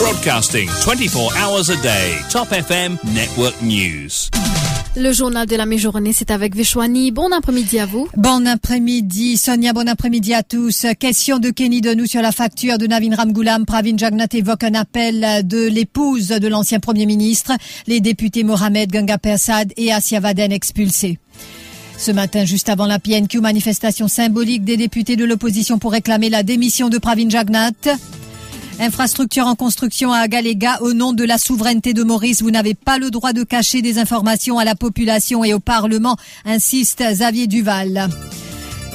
Broadcasting 24 hours a day. Top FM Network News. Le journal de la mi-journée, c'est avec Vishwani. Bon après-midi à vous. Bon après-midi, Sonia. Bon après-midi à tous. Question de Kenny Denou sur la facture de Navin Ramgoulam. Pravin Jagnat évoque un appel de l'épouse de l'ancien premier ministre. Les députés Mohamed Ganga Persad et Asia Vaden expulsés. Ce matin, juste avant la PNQ, manifestation symbolique des députés de l'opposition pour réclamer la démission de Pravin Jagnat. Infrastructure en construction à Agalega au nom de la souveraineté de Maurice. Vous n'avez pas le droit de cacher des informations à la population et au Parlement, insiste Xavier Duval.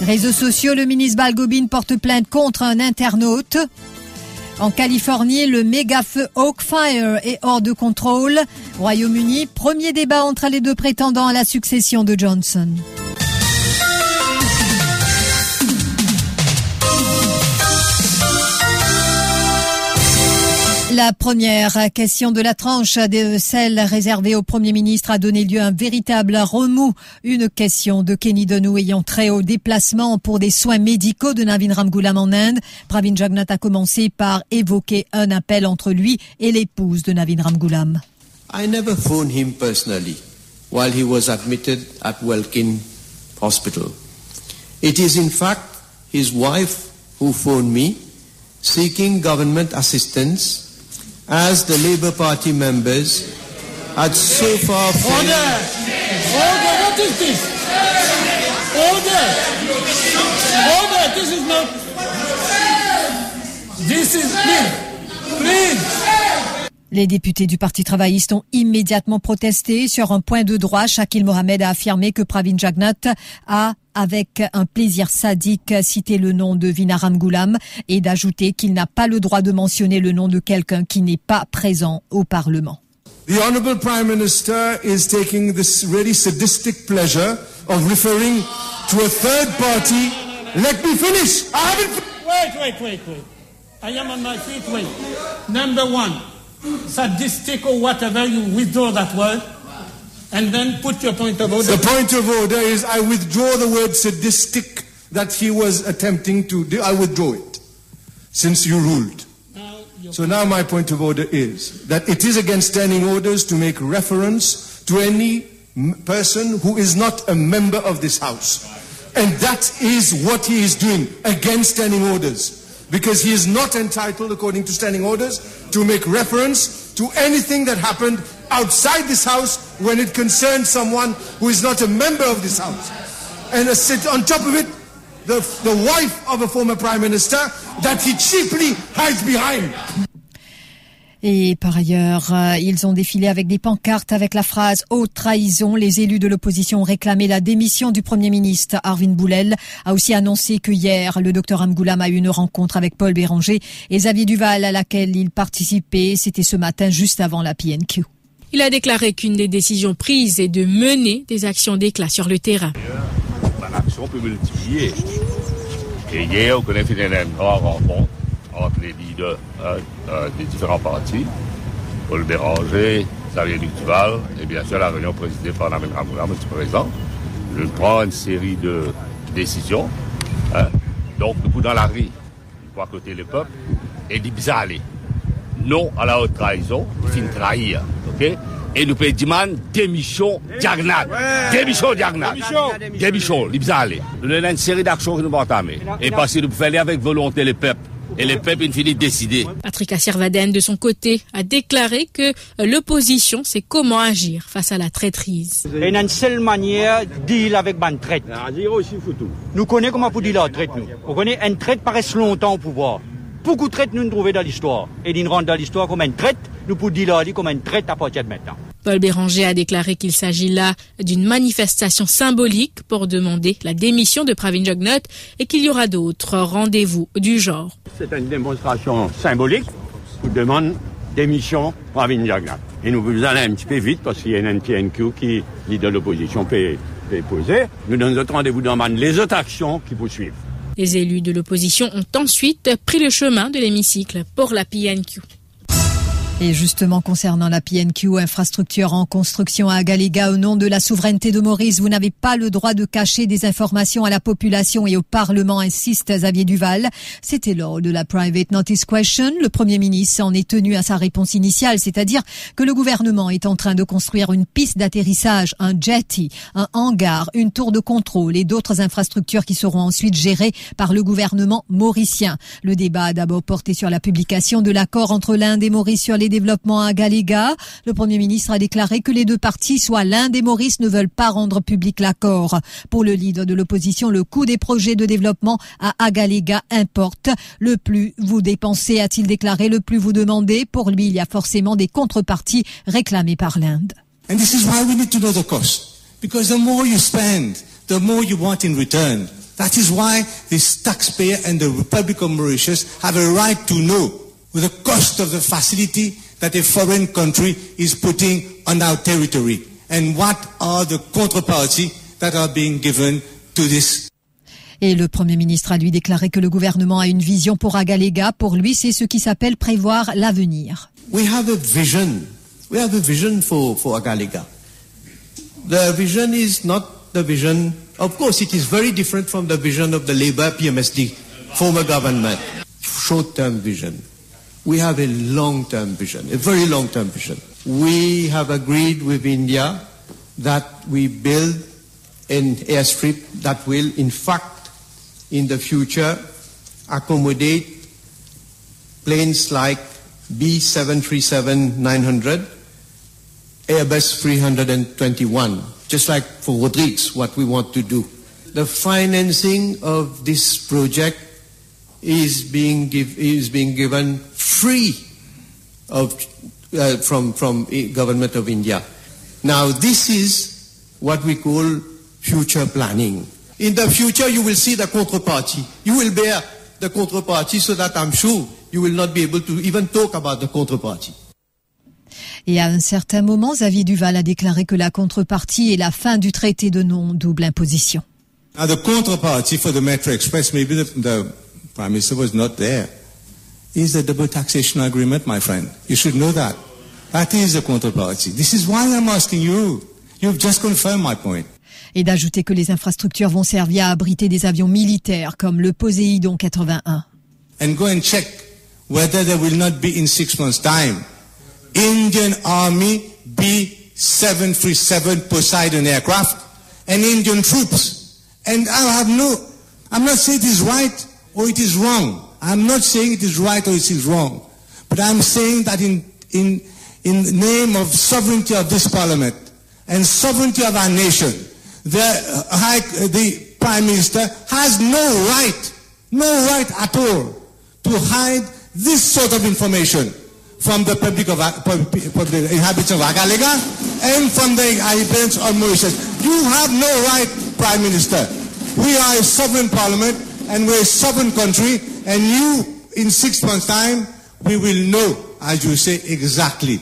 Réseaux sociaux, le ministre Balgobin porte plainte contre un internaute. En Californie, le méga feu Oakfire est hors de contrôle. Royaume-Uni, premier débat entre les deux prétendants à la succession de Johnson. La première question de la tranche de celle réservée au Premier ministre a donné lieu à un véritable remous. Une question de Kenny Denou ayant très haut déplacement pour des soins médicaux de Navin Ramgoulam en Inde. Pravin Jagnat a commencé par évoquer un appel entre lui et l'épouse de Navin Ramgoulam. I never phoned him personally while he was admitted at Welkin Hospital. It is in fact his wife who phoned me seeking government assistance as the Labour Party members had so far failed. Order! Order! What is this? Order! Order! This is not. This is please, please. Les députés du Parti travailliste ont immédiatement protesté sur un point de droit. Shakil Mohamed a affirmé que Pravin Jagnat a avec un plaisir sadique cité le nom de Vinaram Goulam et d'ajouter qu'il n'a pas le droit de mentionner le nom de quelqu'un qui n'est pas présent au Parlement. The Honourable Prime Minister is taking this really sadistic pleasure of referring to a third party. Let me finish. I haven't. Wait, wait, wait, wait. I am on my feet. Wait. Number one, sadistic or whatever, you withdraw that word. And then put your point of order. The point of order is I withdraw the word sadistic that he was attempting to do. I withdraw it since you ruled. Now, So now my point of order is that it is against standing orders to make reference to any m- person who is not a member of this House. And that is what he is doing against standing orders. Because he is not entitled, according to standing orders, to make reference to anything that happened outside this House when it concerns someone who is not a member of this House. And sit on top of it, the, the wife of a former Prime Minister that he cheaply hides behind. Et par ailleurs, euh, ils ont défilé avec des pancartes avec la phrase haute trahison. Les élus de l'opposition ont réclamé la démission du Premier ministre. Arvin Boulel a aussi annoncé que hier, le docteur Amgoulam a eu une rencontre avec Paul Béranger et Xavier Duval à laquelle il participait. C'était ce matin juste avant la PNQ. Il a déclaré qu'une des décisions prises est de mener des actions d'éclat sur le terrain. L'action peut multiplier. Et hier, on connaît fait une grande rencontre entre les leaders euh, euh, des différents partis, Paul Béranger, Xavier Duval, et bien sûr la réunion présidée par Ramoulam, M. Président. Je prends une série de décisions. hein. Donc, nous dans la rue, pour à côté le peuple, et dit bizarre aller. Non à la haute trahison, fin trahir. Ok? Et nous demander démission Diagnat. Démission Diagnat. Démission, les aller. Nous avons une série d'actions que nous entamer. Et parce que nous pouvons aller avec volonté le peuple. Et le peuple, il finit de décider. Patrick Assirvaden, de son côté, a déclaré que euh, l'opposition sait comment agir face à la traîtrise. Et une seule manière de deal avec une traite. Nous connaissons comment pour dealer la traite, nous. On connaît une traite paraît longtemps au pouvoir. Beaucoup de traites nous nous trouvons dans l'histoire. Et nous rentrons dans l'histoire comme une traite, nous pour dealer comme une traite à partir de maintenant. Paul Béranger a déclaré qu'il s'agit là d'une manifestation symbolique pour demander la démission de Pravin Jagnat et qu'il y aura d'autres rendez-vous du genre. C'est une démonstration symbolique pour demander démission Pravin Jagnat. Et nous vous allons un petit peu vite parce qu'il y a une PNQ qui, leader de l'opposition, peut, peut poser. Nous donnons notre rendez-vous dans les autres actions qui poursuivent. Les élus de l'opposition ont ensuite pris le chemin de l'hémicycle pour la PNQ. Et justement, concernant la PNQ, infrastructure en construction à Galéga, au nom de la souveraineté de Maurice, vous n'avez pas le droit de cacher des informations à la population et au Parlement, insiste Xavier Duval. C'était lors de la Private Notice Question. Le Premier ministre en est tenu à sa réponse initiale, c'est-à-dire que le gouvernement est en train de construire une piste d'atterrissage, un jetty, un hangar, une tour de contrôle et d'autres infrastructures qui seront ensuite gérées par le gouvernement mauricien. Le débat a d'abord porté sur la publication de l'accord entre l'Inde et Maurice sur les développements à Galéga. Le Premier ministre a déclaré que les deux parties, soit l'Inde et Maurice, ne veulent pas rendre public l'accord. Pour le leader de l'opposition, le coût des projets de développement à Agalega importe. Le plus vous dépensez, a-t-il déclaré, le plus vous demandez. Pour lui, il y a forcément des contreparties réclamées par l'Inde. And this is why we need to know the cost. Because the more you spend, the more you want in return. That is why this taxpayer and the Republic of Mauritius have a right to know the cost of the facility that a foreign country is putting on our territory and what are the counterparties that are being given to this et le Premier ministre a lui déclaré que le gouvernement a une vision pour Agalega. Pour lui, c'est ce qui s'appelle prévoir l'avenir. We have a vision. We have a vision for, for Agalega. The vision is not the vision, of course, it is very different from the vision of the Labour PMSD, former government. Short-term vision. We have a long-term vision, a very long-term vision. We have agreed with India that we build an airstrip that will, in fact, in the future, accommodate planes like B737-900, Airbus 321, just like for Rodrigues, what we want to do. The financing of this project is being, give, is being given free of, uh, from, from government of India. Now this is what we call future planning. In the future you will see the counterparty. You will bear the counterparty so that I'm sure you will not be able to even talk about the counterparty. Et à un certain moment, Xavier Duval a déclaré que la contrepartie est la fin du traité de non-double imposition. Now the counterparty for the Metro Express, maybe the, the Prime Minister was not there. Is the double taxation agreement, my friend. You should know that. That is the counterparty. This is why I'm asking you. You've just confirmed my point. Et d'ajouter que les infrastructures vont servir à abriter des avions militaires comme le Poséidon 81. And go and check whether there will not be in six months' time Indian Army B-737 Poseidon aircraft and Indian troops. And I have no, I'm not saying it is right or it is wrong. I'm not saying it is right or it is wrong. But I'm saying that in, in, in the name of sovereignty of this parliament and sovereignty of our nation, the, uh, high, uh, the prime minister has no right, no right at all to hide this sort of information from the public of, from the inhabitants of Agalega and from the inhabitants of Mauritius. You have no right, Prime Minister. We are a sovereign parliament and we're a sovereign country, and you, in six months' time, we will know, as you say, exactly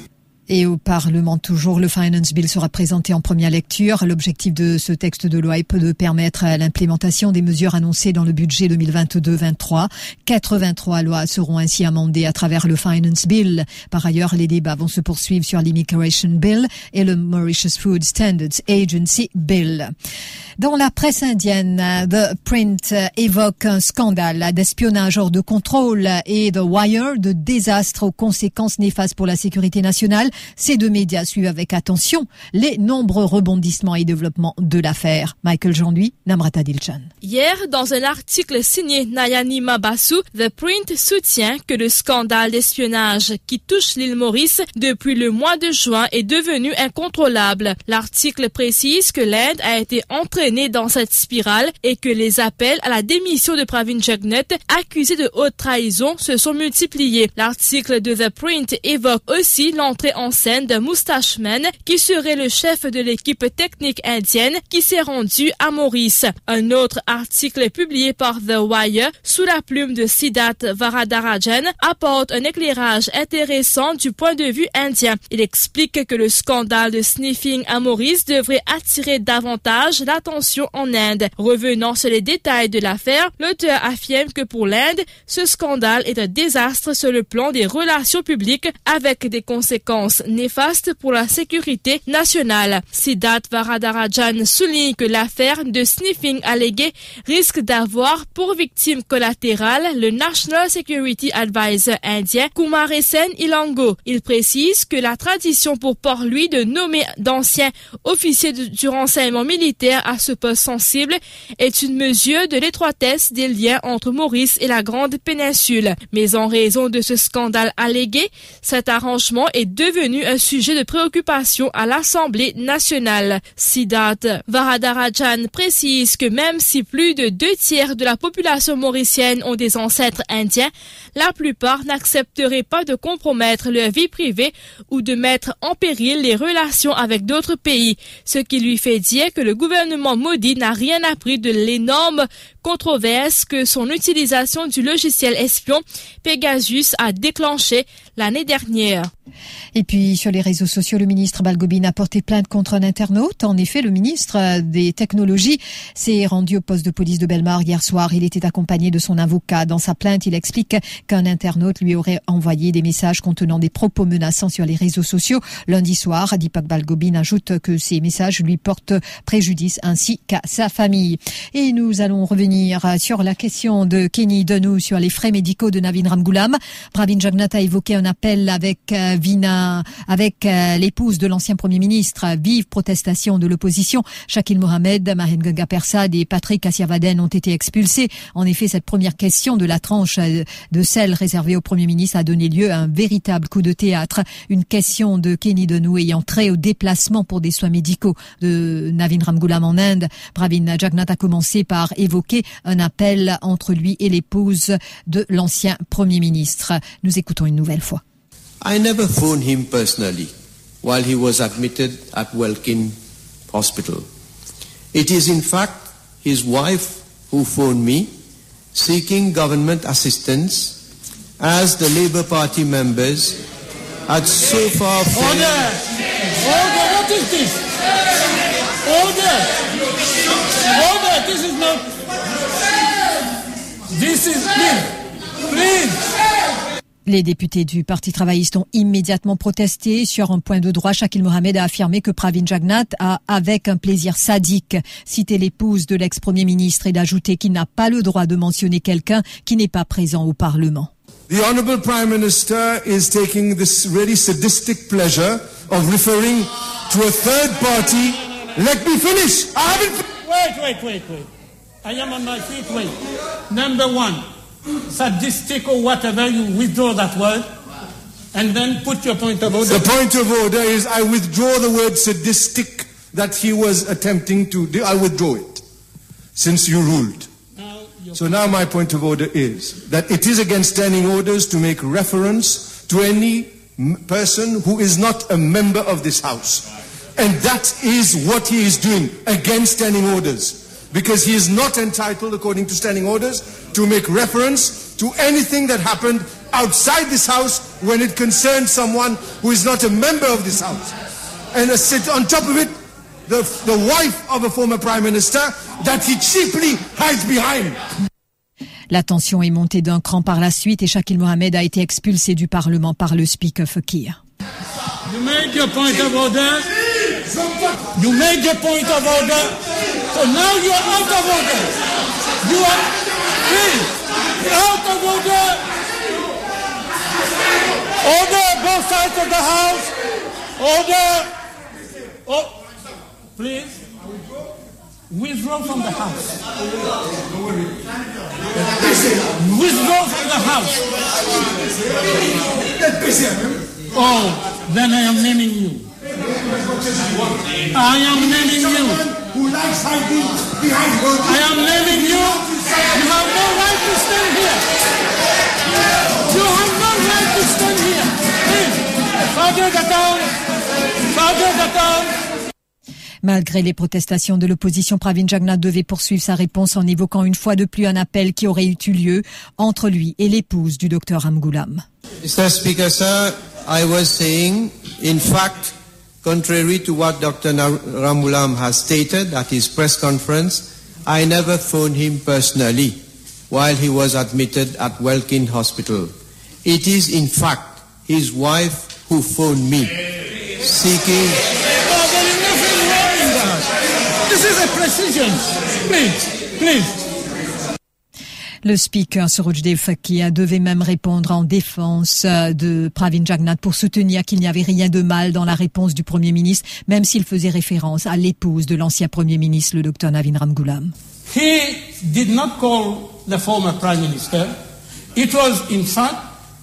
Et au Parlement toujours, le Finance Bill sera présenté en première lecture. L'objectif de ce texte de loi est de permettre l'implémentation des mesures annoncées dans le budget 2022-23. 83 lois seront ainsi amendées à travers le Finance Bill. Par ailleurs, les débats vont se poursuivre sur l'Immigration Bill et le Mauritius Food Standards Agency Bill. Dans la presse indienne, The Print évoque un scandale d'espionnage hors de contrôle et The Wire de désastre aux conséquences néfastes pour la sécurité nationale. Ces deux médias suivent avec attention les nombreux rebondissements et développements de l'affaire. Michael Jean-Louis, Namrata Dilchan. Hier, dans un article signé Nayani Mabasu, The Print soutient que le scandale d'espionnage qui touche l'île Maurice depuis le mois de juin est devenu incontrôlable. L'article précise que l'Inde a été entraînée dans cette spirale et que les appels à la démission de Pravin Jagnat, accusé de haute trahison, se sont multipliés. L'article de The Print évoque aussi l'entrée en en scène d'un moustacheman qui serait le chef de l'équipe technique indienne qui s'est rendu à Maurice. Un autre article publié par The Wire sous la plume de Siddharth Varadarajan apporte un éclairage intéressant du point de vue indien. Il explique que le scandale de sniffing à Maurice devrait attirer davantage l'attention en Inde. Revenant sur les détails de l'affaire, l'auteur affirme que pour l'Inde, ce scandale est un désastre sur le plan des relations publiques avec des conséquences néfastes pour la sécurité nationale. Siddharth Varadarajan souligne que l'affaire de sniffing allégué risque d'avoir pour victime collatérale le National Security Advisor indien Kumar Sen Ilango. Il précise que la tradition pour Port lui de nommer d'anciens officiers du renseignement militaire à ce poste sensible est une mesure de l'étroitesse des liens entre Maurice et la Grande Péninsule. Mais en raison de ce scandale allégué, cet arrangement est devenu un sujet de préoccupation à l'Assemblée nationale. Siddharth Varadarajan précise que même si plus de deux tiers de la population mauricienne ont des ancêtres indiens, la plupart n'accepteraient pas de compromettre leur vie privée ou de mettre en péril les relations avec d'autres pays, ce qui lui fait dire que le gouvernement maudit n'a rien appris de l'énorme controverse que son utilisation du logiciel espion Pegasus a déclenché l'année dernière. Et puis sur les réseaux sociaux, le ministre Balgobin a porté plainte contre un internaute. En effet, le ministre des Technologies s'est rendu au poste de police de Belmar hier soir. Il était accompagné de son avocat. Dans sa plainte, il explique qu'un internaute lui aurait envoyé des messages contenant des propos menaçants sur les réseaux sociaux. Lundi soir, Deepak Balgobin ajoute que ces messages lui portent préjudice ainsi qu'à sa famille. Et nous allons revenir sur la question de Kenny Denou sur les frais médicaux de Navin Ramgoulam. Pravin Jagnat a évoqué un appel avec Vina, avec l'épouse de l'ancien Premier ministre. Vive protestation de l'opposition. Shakil Mohamed, Mahen Ganga Persad et Patrick Assiavaden ont été expulsés. En effet, cette première question de la tranche de celle réservée au Premier ministre a donné lieu à un véritable coup de théâtre. Une question de Kenny Denou ayant trait au déplacement pour des soins médicaux de Navin Ramgoulam en Inde. Pravin Jagnat a commencé par évoquer un appel entre lui et l'épouse de l'ancien Premier ministre. Nous écoutons une nouvelle fois. I never phoned him personally while he was admitted at Welkin Hospital. It is in fact his wife who phoned me seeking government assistance as the Labour Party members had so far failed. Order! Order! What is this? Order! Order! This is not. This is. Les députés du Parti travailliste ont immédiatement protesté. Sur un point de droit, Shakil Mohamed a affirmé que Pravin Jagnat a, avec un plaisir sadique, cité l'épouse de l'ex-premier ministre et d'ajouter qu'il n'a pas le droit de mentionner quelqu'un qui n'est pas présent au Parlement. The Honourable Prime Minister is taking this really sadistic pleasure of referring to a third party. Let me finish. I haven't. Wait, wait, wait, wait. I am on my feet. Wait. Number one, sadistic or whatever, you withdraw that word. And then put your point of order. The point of order is I withdraw the word sadistic that he was attempting to do. I withdraw it since you ruled. So now my point of order is that it is against standing orders to make reference to any m- person who is not a member of this House. And that is what he is doing against standing orders. Because he is not entitled, according to standing orders, to make reference to anything that happened outside this House when it concerns someone who is not a member of this House. And sit on top of it, the, the wife of a former Prime Minister that he cheaply hides behind. La tension est montée d'un cran par la suite et Shakil Mohamed a été expulsé du Parlement par le Speaker Fakir. You made your point of order. You made your point of order. So now you are out of order. You are please out of order. Order both sides of the house. Order. Oh, please. Withdraw from the house. Withdraw from the house. Oh, then I am naming you. I am naming you. Who likes hiding behind I am naming you. You have no right to stand here. You have no right to stand here. Please, Sergeant Malgré les protestations de l'opposition, Pravin Jagnat devait poursuivre sa réponse en évoquant une fois de plus un appel qui aurait eu lieu entre lui et l'épouse du docteur Ramgoulam. Mr. Speaker, sir, I was saying, in fact, contrary to what Dr. Ramulam has stated at his press conference, I never phoned him personally while he was admitted at Welkin Hospital. It is, in fact, his wife who phoned me, seeking. This is a precision. Please, please. Le speaker Surojdev Fakia devait même répondre en défense euh, de Pravin Jagnat pour soutenir qu'il n'y avait rien de mal dans la réponse du Premier ministre, même s'il faisait référence à l'épouse de l'ancien Premier ministre, le docteur Navin Ramgoolam. He did not call the former Prime Minister. It was, in fact,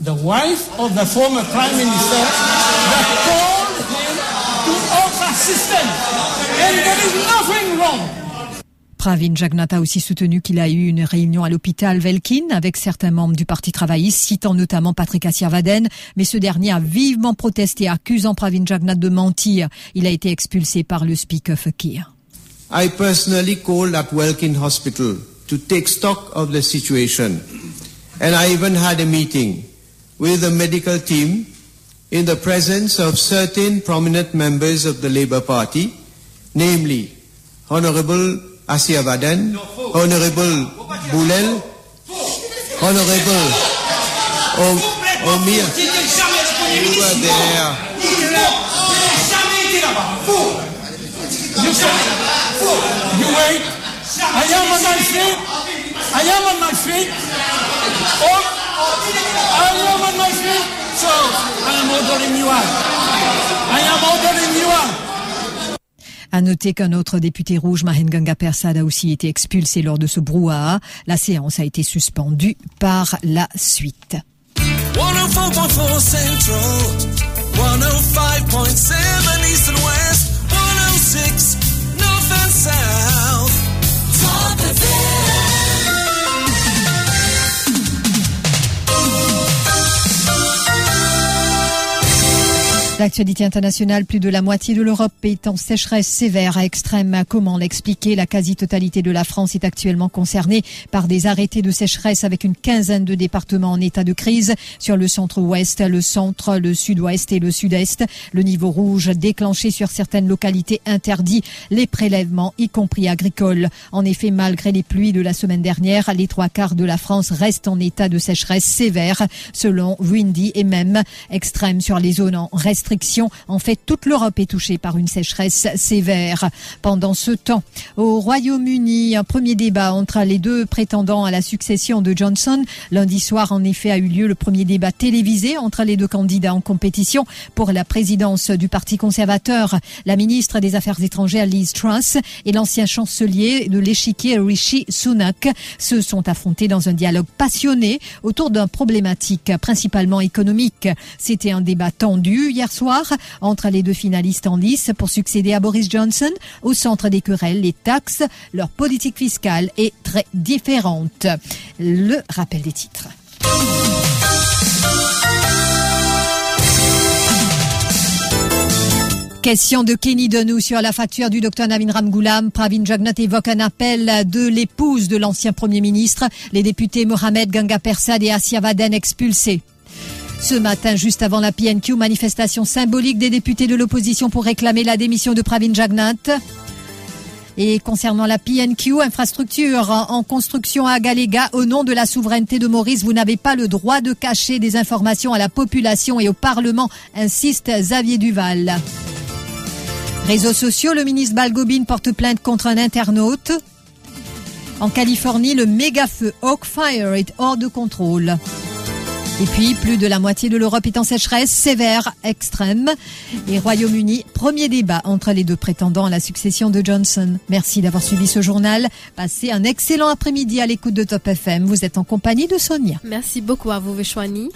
the wife of the former Prime Minister that called him to offer assistance. And there is nothing wrong Pravin Jagnat a aussi soutenu qu'il a eu une réunion à l'hôpital Velkin avec certains membres du Parti travailliste, citant notamment Patrick Assirvaden, mais ce dernier a vivement protesté, accusant Pravin Jagnat de mentir. Il a été expulsé par le speaker Fakir. I personally called at Welkin Hospital to take stock of the situation, and I even had a meeting with the medical team in the presence of certain prominent members of the Labour Party, namely Honorable Asia Badan, Honorable Boulel, Honorable Omir. You. You wait. I am on my feet. I am on my feet. Oh, I am on my feet. So I am ordering you out. I am ordering you out. À noter qu'un autre député rouge, Mahenganga Persad, a aussi été expulsé lors de ce brouhaha. La séance a été suspendue par la suite. 104.4 Central, 105.7 East and West, 106 North and South. L'actualité internationale, plus de la moitié de l'Europe est en sécheresse sévère à extrême. Comment l'expliquer? La quasi-totalité de la France est actuellement concernée par des arrêtés de sécheresse avec une quinzaine de départements en état de crise sur le centre-ouest, le centre, le sud-ouest et le sud-est. Le niveau rouge déclenché sur certaines localités interdit les prélèvements, y compris agricoles. En effet, malgré les pluies de la semaine dernière, les trois quarts de la France restent en état de sécheresse sévère, selon Windy et même extrême sur les zones en en fait, toute l'Europe est touchée par une sécheresse sévère. Pendant ce temps, au Royaume-Uni, un premier débat entre les deux prétendants à la succession de Johnson. Lundi soir, en effet, a eu lieu le premier débat télévisé entre les deux candidats en compétition pour la présidence du Parti conservateur. La ministre des Affaires étrangères, Liz Truss, et l'ancien chancelier de l'échiquier, Rishi Sunak, se sont affrontés dans un dialogue passionné autour d'un problématique principalement économique. C'était un débat tendu hier soir entre les deux finalistes en lice pour succéder à Boris Johnson. Au centre des querelles, les taxes, leur politique fiscale est très différente. Le rappel des titres. Question de Kenny Denou sur la facture du docteur Navin Ramgoulam. Pravin Jagnat évoque un appel de l'épouse de l'ancien Premier ministre, les députés Mohamed Ganga Persad et Asia Vaden expulsés. Ce matin, juste avant la PNQ, manifestation symbolique des députés de l'opposition pour réclamer la démission de Pravin Jagnat. Et concernant la PNQ, infrastructure en construction à Galega, au nom de la souveraineté de Maurice, vous n'avez pas le droit de cacher des informations à la population et au Parlement, insiste Xavier Duval. Réseaux sociaux, le ministre Balgobin porte plainte contre un internaute. En Californie, le méga feu Oakfire est hors de contrôle. Et puis, plus de la moitié de l'Europe est en sécheresse sévère, extrême. Et Royaume-Uni, premier débat entre les deux prétendants à la succession de Johnson. Merci d'avoir suivi ce journal. Passez un excellent après-midi à l'écoute de Top FM. Vous êtes en compagnie de Sonia. Merci beaucoup à vous, Veshwani.